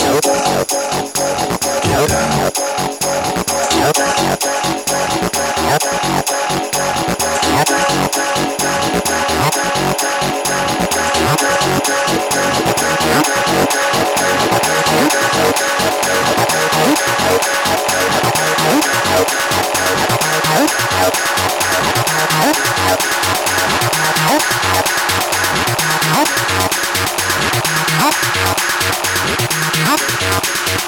Up, up. up.